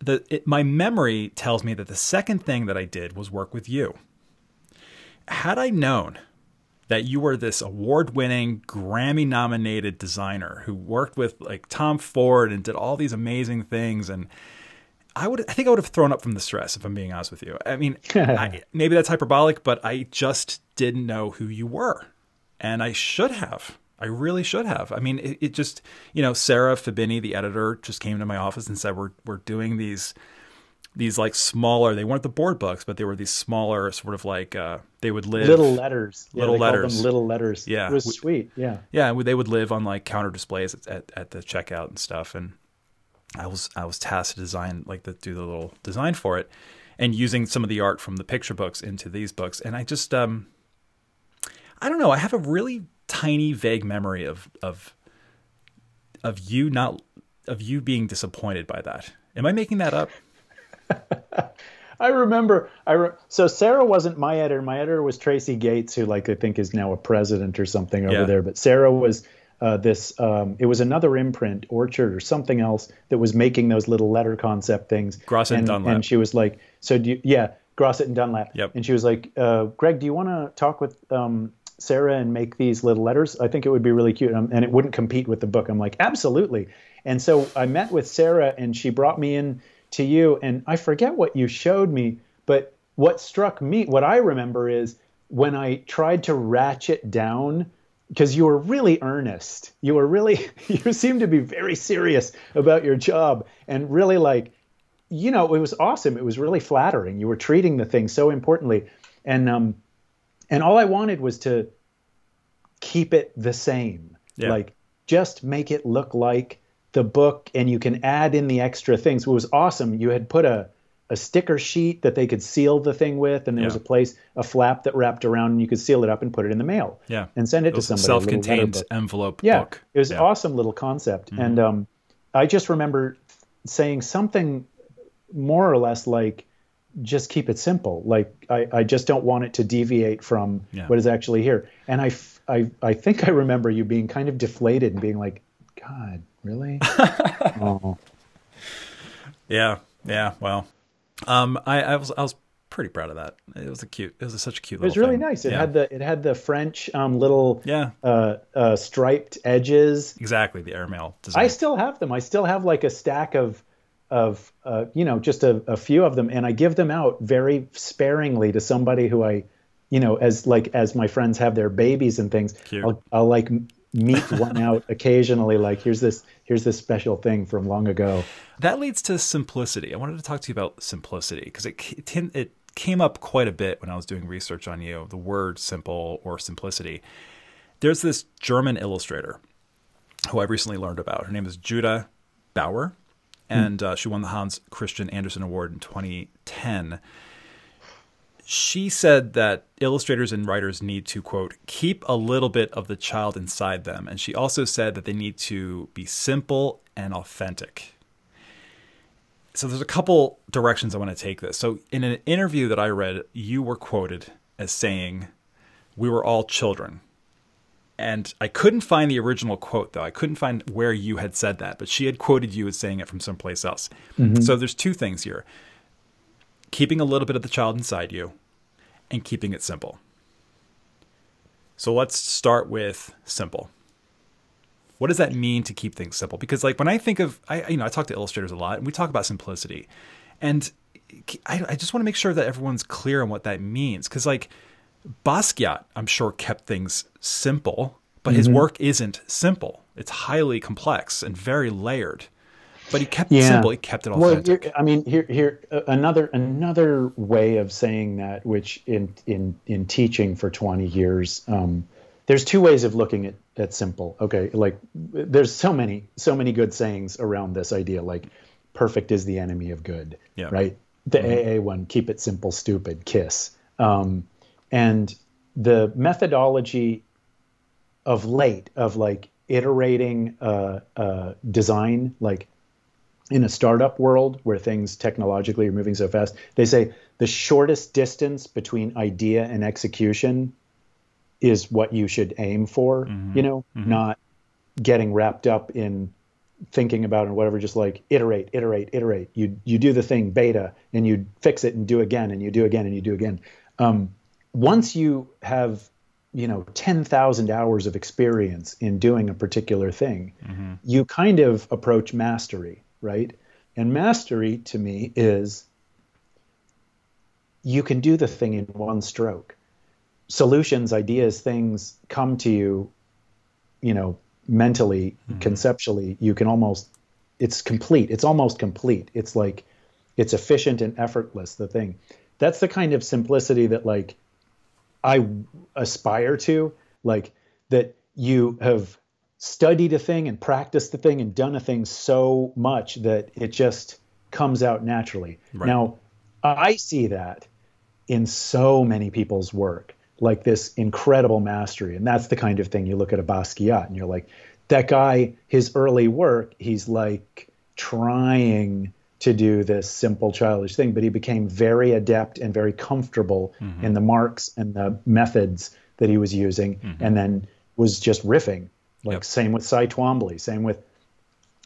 S1: the it, my memory tells me that the second thing that I did was work with you had I known that you were this award-winning Grammy nominated designer who worked with like Tom Ford and did all these amazing things and I would I think I would have thrown up from the stress if I'm being honest with you. I mean, I, maybe that's hyperbolic, but I just didn't know who you were, and I should have. I really should have. I mean, it, it just you know, Sarah Fabini, the editor, just came to my office and said we're we're doing these these like smaller. They weren't the board books, but they were these smaller sort of like uh, they would live
S2: little letters,
S1: little
S2: yeah,
S1: letters,
S2: little letters.
S1: Yeah,
S2: it was we, sweet. Yeah,
S1: yeah. They would live on like counter displays at, at, at the checkout and stuff, and I was I was tasked to design like the do the little design for it, and using some of the art from the picture books into these books. And I just um, I don't know. I have a really tiny, vague memory of of of you not of you being disappointed by that. Am I making that up?
S2: I remember. I re- so Sarah wasn't my editor. My editor was Tracy Gates, who like I think is now a president or something over yeah. there. But Sarah was uh, this um, it was another imprint orchard or something else that was making those little letter concept things
S1: Grosset and, and Dunlap
S2: and she was like so do you, yeah Grosset and Dunlap
S1: yep.
S2: and she was like uh, Greg do you want to talk with um, Sarah and make these little letters I think it would be really cute um, and it wouldn't compete with the book I'm like absolutely and so I met with Sarah and she brought me in to you and I forget what you showed me but what struck me what I remember is when I tried to ratchet down because you were really earnest. You were really, you seemed to be very serious about your job and really like, you know, it was awesome. It was really flattering. You were treating the thing so importantly. And, um, and all I wanted was to keep it the same. Yeah. Like, just make it look like the book and you can add in the extra things. It was awesome. You had put a, a sticker sheet that they could seal the thing with, and there yeah. was a place, a flap that wrapped around, and you could seal it up and put it in the mail.
S1: Yeah,
S2: and send it, it to somebody.
S1: Self-contained envelope.
S2: Yeah,
S1: book.
S2: it was yeah. awesome little concept, mm-hmm. and um, I just remember saying something more or less like, "Just keep it simple." Like I, I just don't want it to deviate from yeah. what is actually here. And I, I, I think I remember you being kind of deflated and being like, "God, really?" oh.
S1: Yeah, yeah. Well, um, I, I, was I was pretty proud of that. It was a cute. It was a, such a cute.
S2: It was really thing. nice. It yeah. had the it had the French um, little
S1: yeah
S2: uh, uh, striped edges.
S1: Exactly the airmail design.
S2: I still have them. I still have like a stack of of uh, you know just a, a few of them, and I give them out very sparingly to somebody who I you know as like as my friends have their babies and things. I'll, I'll like meet one out occasionally like here's this here's this special thing from long ago.
S1: That leads to simplicity. I wanted to talk to you about simplicity because it, it, it came up quite a bit when i was doing research on you the word simple or simplicity. There's this german illustrator who i recently learned about. Her name is Jutta Bauer and uh, she won the hans christian andersen award in 2010 she said that illustrators and writers need to quote keep a little bit of the child inside them. And she also said that they need to be simple and authentic. So there's a couple directions i want to take this. So in an interview that i read you were quoted as saying we were all children and i couldn't find the original quote though i couldn't find where you had said that but she had quoted you as saying it from someplace else mm-hmm. so there's two things here keeping a little bit of the child inside you and keeping it simple. So let's start with simple. What does that mean to keep things simple? Because like when I think of, I you know I talk to illustrators a lot, and we talk about simplicity, and I, I just want to make sure that everyone's clear on what that means. Because like Basquiat, I'm sure kept things simple, but mm-hmm. his work isn't simple. It's highly complex and very layered but he kept it simple. He kept it authentic.
S2: Well, I mean, here, here, uh, another another way of saying that, which in in in teaching for twenty years, um, there's two ways of looking at, at simple. Okay, like there's so many so many good sayings around this idea. Like perfect is the enemy of good.
S1: Yeah.
S2: Right. The AA one, keep it simple, stupid, kiss. Um, and the methodology of late of like iterating uh, uh, design, like in a startup world where things technologically are moving so fast, they say the shortest distance between idea and execution is what you should aim for, you know, not getting wrapped up in thinking about and whatever, just like iterate, iterate, iterate. You you do the thing beta and you fix it and do again and you do again and you do again. Um, once you have you know 10,000 hours of experience in doing a particular thing, mm-hmm. you kind of approach mastery, right? And mastery to me is you can do the thing in one stroke. Solutions, ideas, things come to you, you know, mentally, mm-hmm. conceptually. You can almost, it's complete. It's almost complete. It's like, it's efficient and effortless, the thing. That's the kind of simplicity that, like, I aspire to, like, that you have studied a thing and practiced the thing and done a thing so much that it just comes out naturally.
S1: Right.
S2: Now, I see that in so many people's work, like this incredible mastery. And that's the kind of thing you look at a Basquiat and you're like, that guy, his early work, he's like trying to do this simple childish thing, but he became very adept and very comfortable in the marks and the methods that he was using, and then was just riffing. Like
S1: Yep.
S2: same with Cy Twombly, same with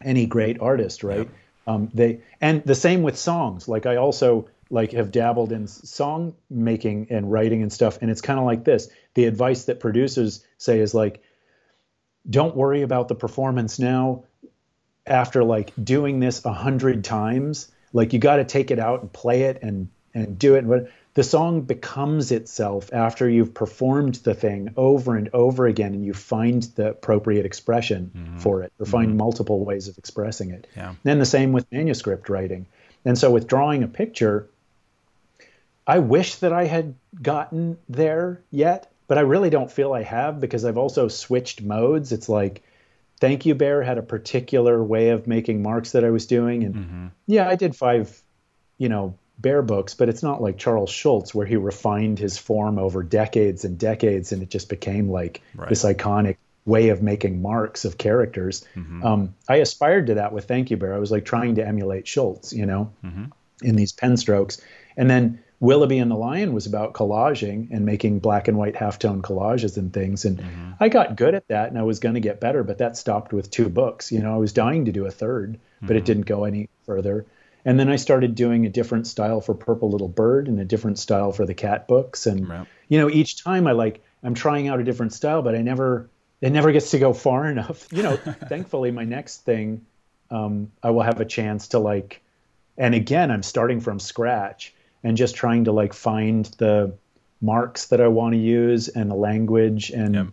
S2: any great artist, right? Um, they and the same with songs. Like I also like have dabbled in song making and writing and stuff, and it's kind of like this. The advice that producers say is like, don't worry about the performance now. After like doing this a hundred times, like you got to take it out and play it and and do it. But the song becomes itself after you've performed the thing over and over again, and you find the appropriate expression mm-hmm. for it, or find mm-hmm. multiple ways of expressing it.
S1: Yeah.
S2: Then the same with manuscript writing. And so with drawing a picture, I wish that I had gotten there yet, but I really don't feel I have because I've also switched modes. It's like Thank You Bear had a particular way of making marks that I was doing. And mm-hmm. yeah, I did five, you know, bear books, but it's not like Charles Schulz where he refined his form over decades and decades and it just became like
S1: Right.
S2: this iconic way of making marks of characters. Mm-hmm. Um, I aspired to that with Thank You Bear. I was like trying to emulate Schultz, you know, mm-hmm. in these pen strokes. And then Willoughby and the Lion was about collaging and making black and white halftone collages and things. And I got good at that and I was going to get better, but that stopped with two books. You know, I was dying to do a third, but it didn't go any further. And then I started doing a different style for Purple Little Bird and a different style for the cat books. And,
S1: Right.
S2: you know, each time I like, I'm trying out a different style, but I never, it never gets to go far enough. You know, thankfully, my next thing, um, I will have a chance to like, and again, I'm starting from scratch and just trying to like find the marks that I want to use and the language and,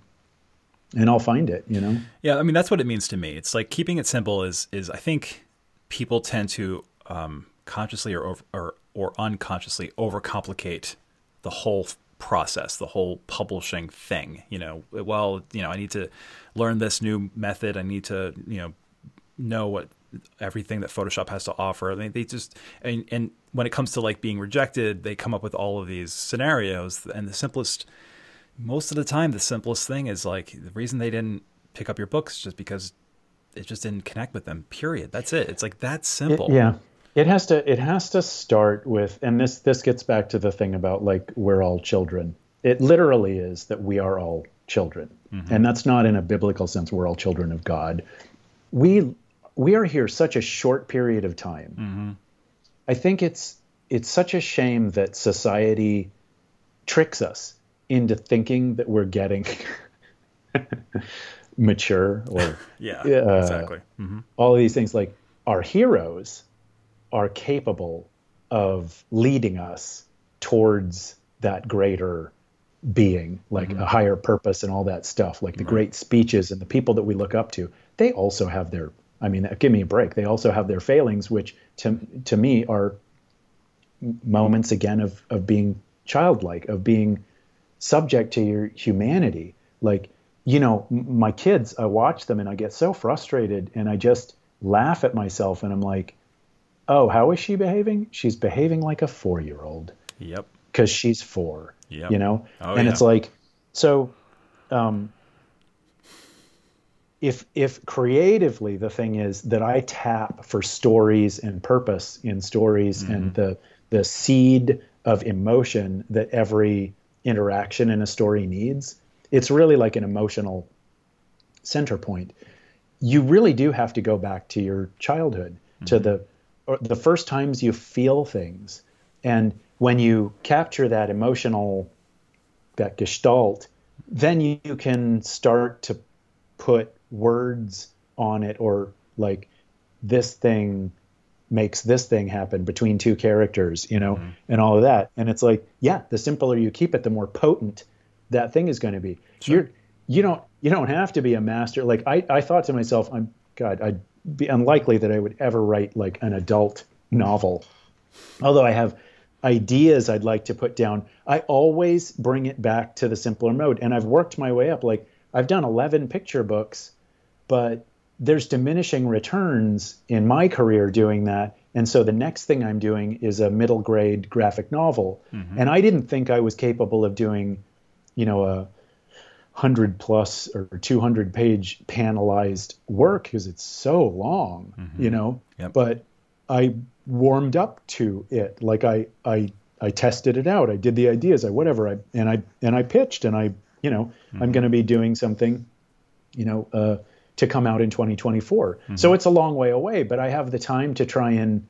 S2: and I'll find it, you know?
S1: Yeah, I mean that's what it means to me. It's like keeping it simple is is I think people tend to um, consciously or, over, or or unconsciously overcomplicate the whole process, the whole publishing thing. You know, well, you know, I need to learn this new method. I need to you know know what everything that Photoshop has to offer. I mean, they just and, and when it comes to like being rejected, they come up with all of these scenarios. And the simplest, most of the time, the simplest thing is like the reason they didn't pick up your books is just because it just didn't connect with them. Period. That's it. It's like that
S2: It-
S1: simple.
S2: yeah. It has to it has to start with and this this gets back to the thing about like we're all children. It literally is that we are all children. Mm-hmm. And that's not in a biblical sense we're all children of God. We we are here such a short period of time. Mm-hmm. I think it's it's such a shame that society tricks us into thinking that we're getting mature or
S1: Yeah.
S2: Yeah.
S1: exactly. hmm
S2: all of these things like our heroes are capable of leading us towards that greater being like mm-hmm. a higher purpose and all that stuff like the great speeches and the people that we look up to they also have their i mean give me a break they also have their failings which to to me are moments again of of being childlike of being subject to your humanity like you know, my kids, I watch them and I get so frustrated and I just laugh at myself and I'm like, oh, how is she behaving? She's behaving like a four year old.
S1: Yep.
S2: Because she's four.
S1: Yep.
S2: You know?
S1: Oh,
S2: and
S1: yeah.
S2: it's like, so, um, if if creatively the thing is that I tap for stories and purpose in stories and mm-hmm. the the seed of emotion that every interaction in a story needs, it's really like an emotional center point. You really do have to go back to your childhood, to mm-hmm. the or the first times you feel things, and when you capture that emotional that gestalt, then you can start to put words on it or like this thing makes this thing happen between two characters, you know, mm-hmm. and all of that. And it's like, yeah, the simpler you keep it, the more potent that thing is going to be. You're you don't you don't have to be a master. Like I, I thought to myself, I'm God, I'd be unlikely that I would ever write like an adult novel. Although I have ideas I'd like to put down, I always bring it back to the simpler mode. And I've worked my way up. Like I've done 11 picture books, but there's diminishing returns in my career doing that. And so the next thing I'm doing is a middle grade graphic novel. Mm-hmm. And I didn't think I was capable of doing, you know, a 100 plus or 200 page panelized work because it's so long, mm-hmm. you know.
S1: Yep.
S2: But I warmed up to it. Like I, I, I tested it out. I did the ideas. I whatever. I and I and I pitched and I, you know, I'm mm-hmm. going to be doing something, you know, uh, to come out in 2024. So it's a long way away, but I have the time to try and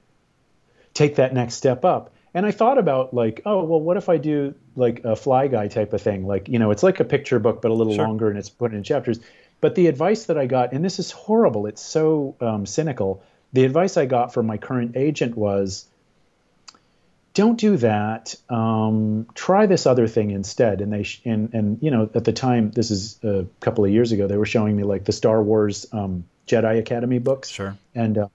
S2: take that next step up. And I thought about like, oh, well, what if I do like a fly guy type of thing? Like, you know, it's like a picture book, but a little
S1: Sure.
S2: longer and it's put in chapters. But the advice that I got, and this is horrible, it's so um, cynical. The advice I got from my current agent was, don't do that. Um, try this other thing instead. And they sh- and and you know at the time, this is a couple of years ago, they were showing me like the Star Wars um, Jedi Academy books
S1: Sure.
S2: and um,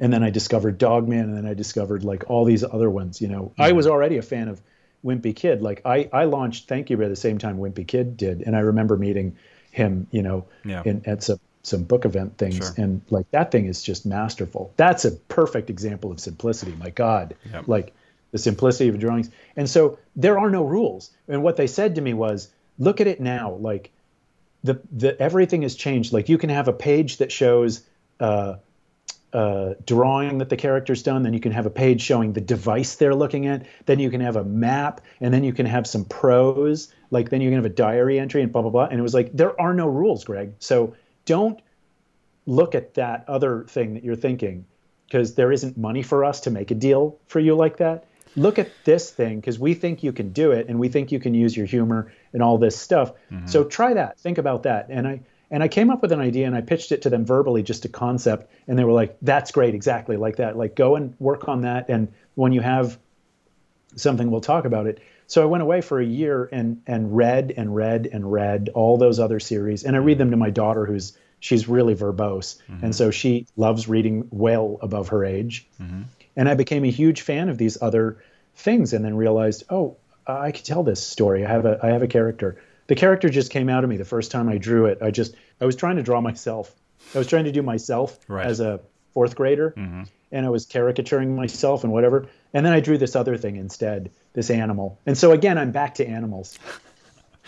S2: and then I discovered Dog Man, and then I discovered like all these other ones. You know, I was already a fan of Wimpy Kid. Like I, I launched Thank You at the same time Wimpy Kid did, and I remember meeting him. You know,
S1: Yeah.
S2: in, at some some book event things,
S1: Sure.
S2: and like that thing is just masterful. That's a perfect example of simplicity. My God,
S1: Yep.
S2: like the simplicity of drawings. And so there are no rules. And what they said to me was, look at it now. Like the the everything has changed. Like you can have a page that shows uh, uh, drawing that the character's done. Then you can have a page showing the device they're looking at. Then you can have a map, and then you can have some prose. Like then you can have a diary entry and blah blah blah. And it was like there are no rules, Greg. So don't look at that other thing that you're thinking because there isn't money for us to make a deal for you like that. Look at this thing because we think you can do it and we think you can use your humor and all this stuff. Mm-hmm. So try that. Think about that. And I and I came up with an idea and I pitched it to them verbally, just a concept, and they were like, "That's great, exactly like that. Like go and work on that, and when you have something, we'll talk about it." So I went away for a year and and read and read and read all those other series, and I read them to my daughter, who's she's really verbose, and mm-hmm. so she loves reading well above her age. Mm-hmm. And I became a huge fan of these other things, and then realized, oh, I could tell this story. I have a I have a character. The character just came out of me the first time I drew it. I just I was trying to draw myself. I was trying to do myself
S1: Right.
S2: as a fourth grader, mm-hmm. and I was caricaturing myself and whatever. And then I drew this other thing instead, this animal. And so again, I'm back to animals.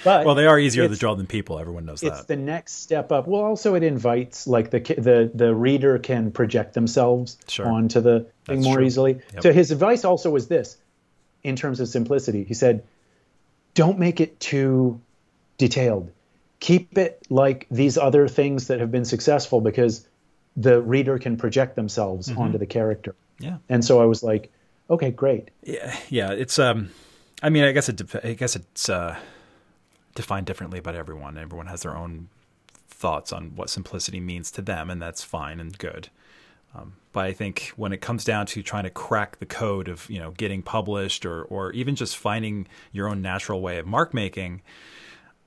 S2: But
S1: Well, they are easier to draw than people. Everyone knows
S2: it's
S1: that.
S2: It's the next step up. Well, also it invites like the the the reader can project themselves
S1: Sure.
S2: onto the thing
S1: That's
S2: more
S1: true.
S2: easily.
S1: Yep.
S2: So his advice also was this, in terms of simplicity. He said, "Don't make it too detailed. Keep it like these other things that have been successful because the reader can project themselves
S1: Mm-hmm.
S2: onto the character."
S1: yeah.
S2: And so I was like, "Okay, great."
S1: Yeah, yeah. It's um, I mean, I guess it. dep- I guess it's uh, defined differently by everyone. Everyone has their own thoughts on what simplicity means to them, and that's fine and good. Um, but I think when it comes down to trying to crack the code of you know getting published or or even just finding your own natural way of mark making,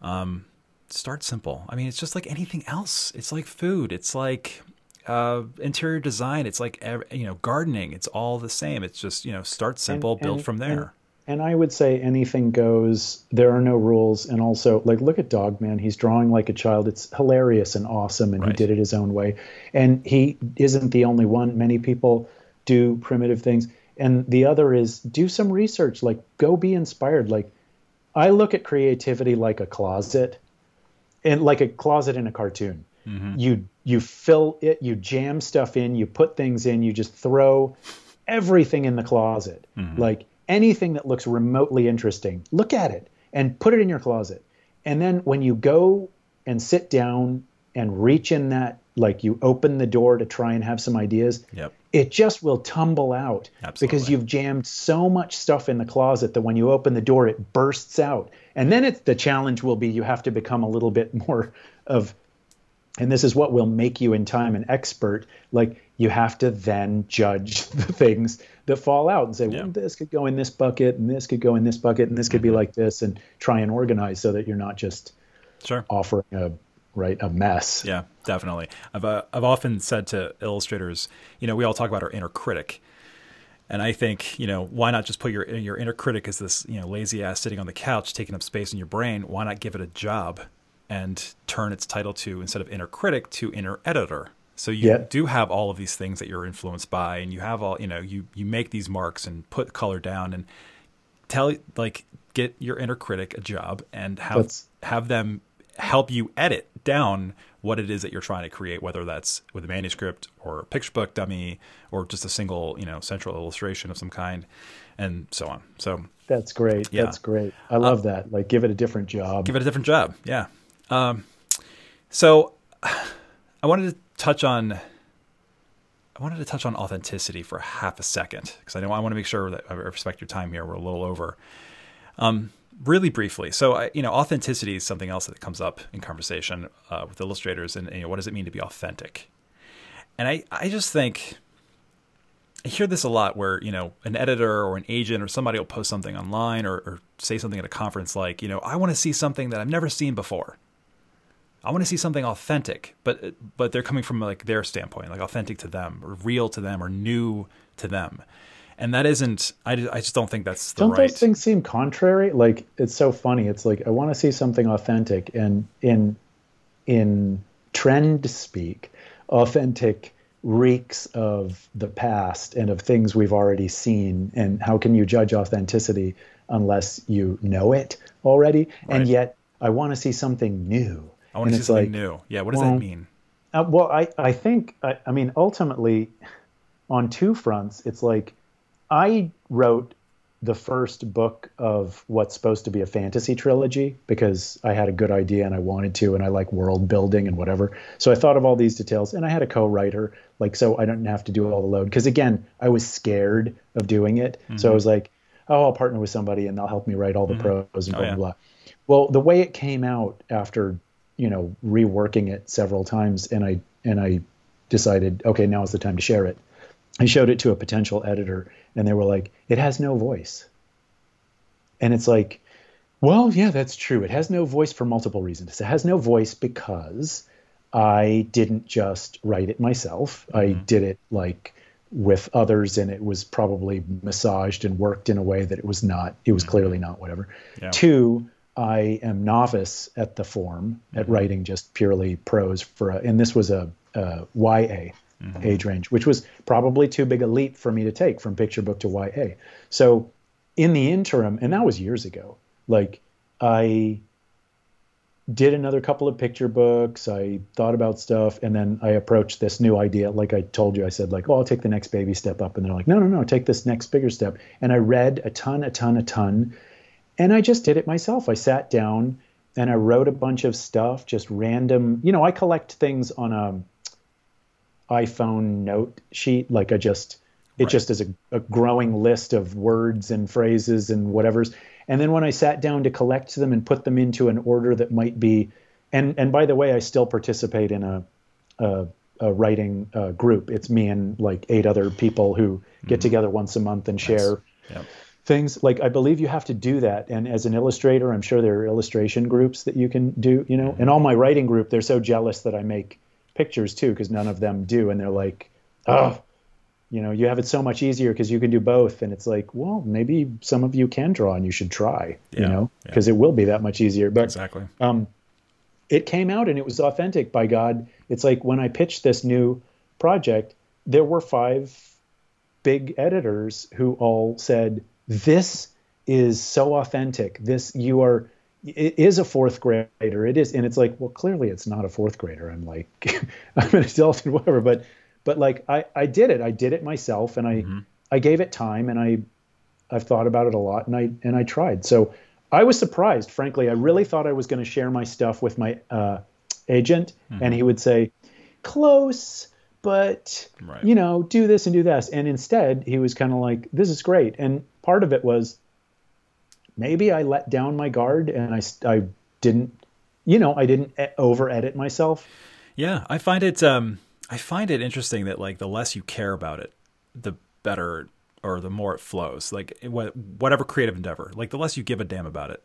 S1: um, start simple. I mean, it's just like anything else. It's like food. It's like uh, interior design. It's like you know gardening. It's all the same. It's just you know start simple, build
S2: and-
S1: from there.
S2: and I would say anything goes. There are no rules, and also like look at Dog Man. He's drawing like a child. It's hilarious and awesome, and
S1: Right.
S2: he did it his own way. And he isn't the only one. Many people do primitive things, and the other is do some research. Like go be inspired. Like I look at creativity like a closet, and like a closet in a cartoon. Mm-hmm. You you fill it, you jam stuff in, you put things in, you just throw everything in the closet. Mm-hmm. Like anything that looks remotely interesting, look at it and put it in your closet. And then when you go and sit down and reach in that, like you open the door to try and have some ideas,
S1: Yep.
S2: it just will tumble out because you've jammed so much stuff in the closet that when you open the door, it bursts out. And then it's the challenge will be you have to become a little bit more of and this is what will make you in time an expert like you have to then judge the things that fall out and say
S1: Yeah.
S2: well this could go in this bucket and this could go in this bucket and this could be like this and try and organize so that you're not just
S1: Sure.
S2: offering a right a mess
S1: Yeah, definitely. I've uh, I've often said to illustrators, you know, we all talk about our inner critic, and I think, you know, why not just put your your inner critic as this, you know, lazy ass sitting on the couch taking up space in your brain? Why not give it a job and turn its title to instead of inner critic to inner editor? So you
S2: Yeah.
S1: do have all of these things that you're influenced by, and you have all, you know, you you make these marks and put color down and tell like get your inner critic a job and have have them help you edit down what it is that you're trying to create whether that's with a manuscript or a picture book dummy or just a single you know central illustration of some kind and so on. So
S2: that's great.
S1: Yeah.
S2: that's great. I uh, love that. Like give it a different job.
S1: give it a different job. Yeah um, so i wanted to touch on i wanted to touch on authenticity for half a second because i know i want to make sure that i respect your time here. We're a little over. Um, really briefly so I, you know authenticity is something else that comes up in conversation uh, with illustrators and you know what does it mean to be authentic? And i i just think I hear this a lot where, you know, an editor or an agent or somebody will post something online or, or say something at a conference like, you know, I want to see something that I've never seen before. I want to see something authentic, but but they're coming from like their standpoint, like authentic to them or real to them or new to them. And that isn't I, I just don't think that's the
S2: don't
S1: right
S2: those things seem contrary? Like it's so funny. It's like i want to see something authentic and in in trend speak authentic reeks of the past and of things we've already seen. And how can you judge authenticity unless you know it already?
S1: Right.
S2: and yet i want to see something new
S1: I want
S2: and
S1: to see something
S2: like,
S1: new. Yeah, what does
S2: well,
S1: that mean?
S2: uh, well, I, I think, I, I mean, ultimately, on two fronts, it's like I wrote the first book of what's supposed to be a fantasy trilogy because I had a good idea and I wanted to, and I like world building and whatever. So I thought of all these details, and I had a co writer, like, so I didn't have to do all the load. Because again, I was scared of doing it. So I was like, oh, I'll partner with somebody and they'll help me write all the prose and
S1: Oh,
S2: blah,
S1: yeah.
S2: blah, blah. Well, the way it came out after you know reworking it several times, and I and I decided, okay, now is the time to share it. I showed it to a potential editor, and they were like, "It has no voice," and it's like, well, yeah, that's true. It has no voice for multiple reasons. It has no voice because I didn't just write it myself. I mm-hmm. did it like with others, and it was probably massaged and worked in a way that it was not. It was mm-hmm. clearly not whatever.
S1: Yeah.
S2: Two, I am novice at the form at mm-hmm. writing just purely prose for, a, and this was a, a YA mm-hmm. age range, which was probably too big a leap for me to take from picture book to YA. So in the interim, and that was years ago, like I did another couple of picture books. I thought about stuff, and then I approached this new idea. Like I told you, I said like, "Oh, I'll take the next baby step up," and they're like, "No, no, no, take this next bigger step." And I read a ton, a ton, a ton, and I just did it myself. I sat down and I wrote a bunch of stuff, just random. You know, I collect things on a iPhone note sheet. Like I just, it
S1: Right.
S2: just is a, a growing list of words and phrases and whatever's. And then when I sat down to collect them and put them into an order that might be, and and by the way, I still participate in a a, a writing uh, group. It's me and like eight other people who get together once a month and share
S1: Yep.
S2: Things like i believe you have to do that. And as an illustrator i'm sure there are illustration groups that you can do you know and all my writing group they're so jealous that i make pictures too because none of them do. And they're like oh you know you have it so much easier because you can do both. And it's like well maybe some of you can draw and you should try
S1: Yeah,
S2: you know
S1: yeah.
S2: because it will be that much easier. But
S1: Exactly.
S2: um, it came out and it was authentic by god. It's like when i pitched this new project there were five big editors who all said this is so authentic. This you are it is a fourth grader. It is and it's like well clearly it's not a fourth grader. I'm like i'm an adult and whatever but but like i i did it. I did it myself and i i gave it time and i i've thought about it a lot and i and i tried. So i was surprised frankly. I really thought i was going to share my stuff with my uh, agent and he would say close but
S1: Right.
S2: you know do this and do this. And instead he was kind of like this is great. And part of it was maybe i let down my guard and I, I didn't you know i didn't over edit myself
S1: Yeah, I find it um I find it interesting that like the less you care about it, the better or the more it flows. Like whatever creative endeavor, like the less you give a damn about it.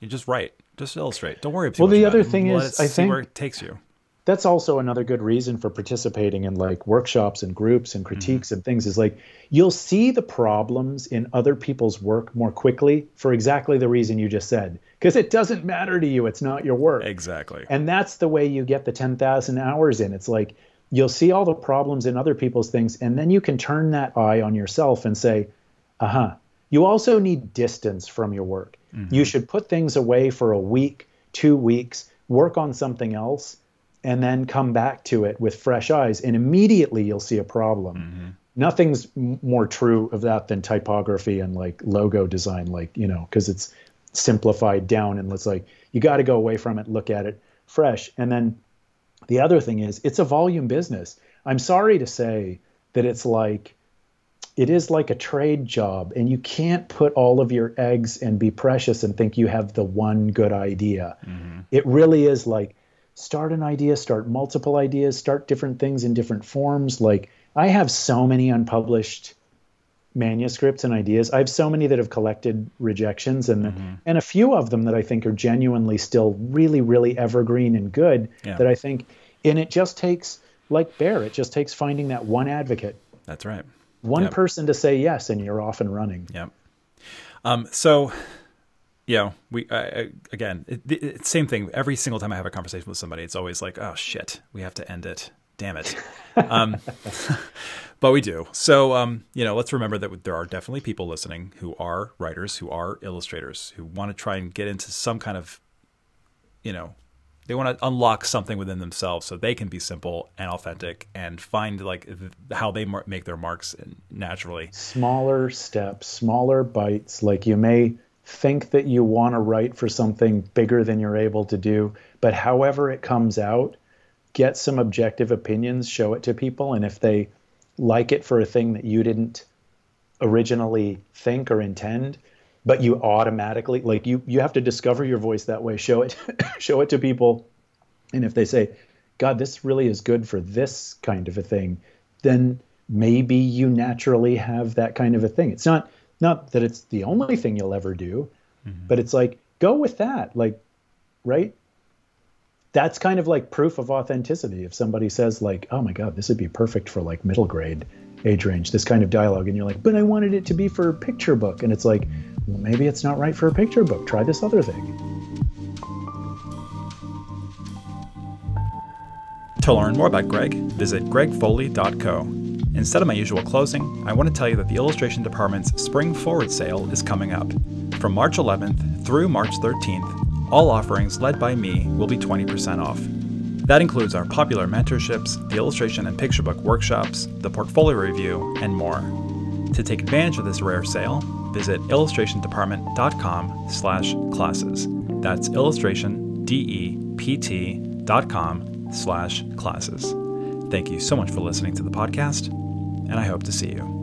S1: You just write, just illustrate. Don't worry
S2: Well, the other thing is, I
S1: see
S2: think-
S1: where it takes you.
S2: That's also another good reason for participating in like workshops and groups and critiques and things is like you'll see the problems in other people's work more quickly for exactly the reason you just said because it doesn't matter to you it's not your work.
S1: Exactly.
S2: and that's the way you get the 10,000 hours in. It's like you'll see all the problems in other people's things and then you can turn that eye on yourself and say uh-huh. You also need distance from your work. You should put things away for a week two weeks work on something else and then come back to it with fresh eyes and immediately you'll see a problem. Mm-hmm. Nothing's m- more true of that than typography and like logo design like you know because it's simplified down and it's like you got to go away from it look at it fresh. And then the other thing is it's a volume business. I'm sorry to say that it's like it is like a trade job and you can't put all of your eggs and be precious and think you have the one good idea. Mm-hmm. It really is like start an idea start multiple ideas start different things in different forms like i have so many unpublished manuscripts and ideas i have so many that have collected rejections and and a few of them that i think are genuinely still really really evergreen and good
S1: Yeah.
S2: that i think and it just takes like bear it just takes finding that one advocate
S1: That's right.
S2: one
S1: Yep.
S2: person to say yes and you're off and running
S1: Yep. Um, so, you know, we again, it, it, same thing. Every single time I have a conversation with somebody, it's always like, "Oh shit, we have to end it." Damn it. um, but we do. So, um, you know, let's remember that there are definitely people listening who are writers, who are illustrators, who want to try and get into some kind of, you know, they want to unlock something within themselves so they can be simple and authentic and find like th- how they make their marks naturally.
S2: smaller steps smaller bites like you may think that you want to write for something bigger than you're able to do but however it comes out get some objective opinions show it to people and if they like it for a thing that you didn't originally think or intend but you automatically like you you have to discover your voice that way show it show it to people and if they say god this really is good for this kind of a thing then maybe you naturally have that kind of a thing. It's not not that it's the only thing you'll ever do mm-hmm. but it's like go with that like right? That's kind of like proof of authenticity. If somebody says like oh my god this would be perfect for like middle grade age range this kind of dialogue and you're like but i wanted it to be for a picture book and it's like well, maybe it's not right for a picture book. Try this other thing.
S1: To learn more about Greg, visit gregfoley.co. Instead of my usual closing, I want to tell you that the Illustration Department's Spring Forward sale is coming up. From March 11th through March 13th, all offerings led by me will be 20% off. That includes our popular mentorships, the illustration and picture book workshops, the portfolio review, and more. To take advantage of this rare sale, visit illustrationdepartment.com slash classes. That's illustrationdept.com slash classes. Thank you so much for listening to the podcast, and I hope to see you.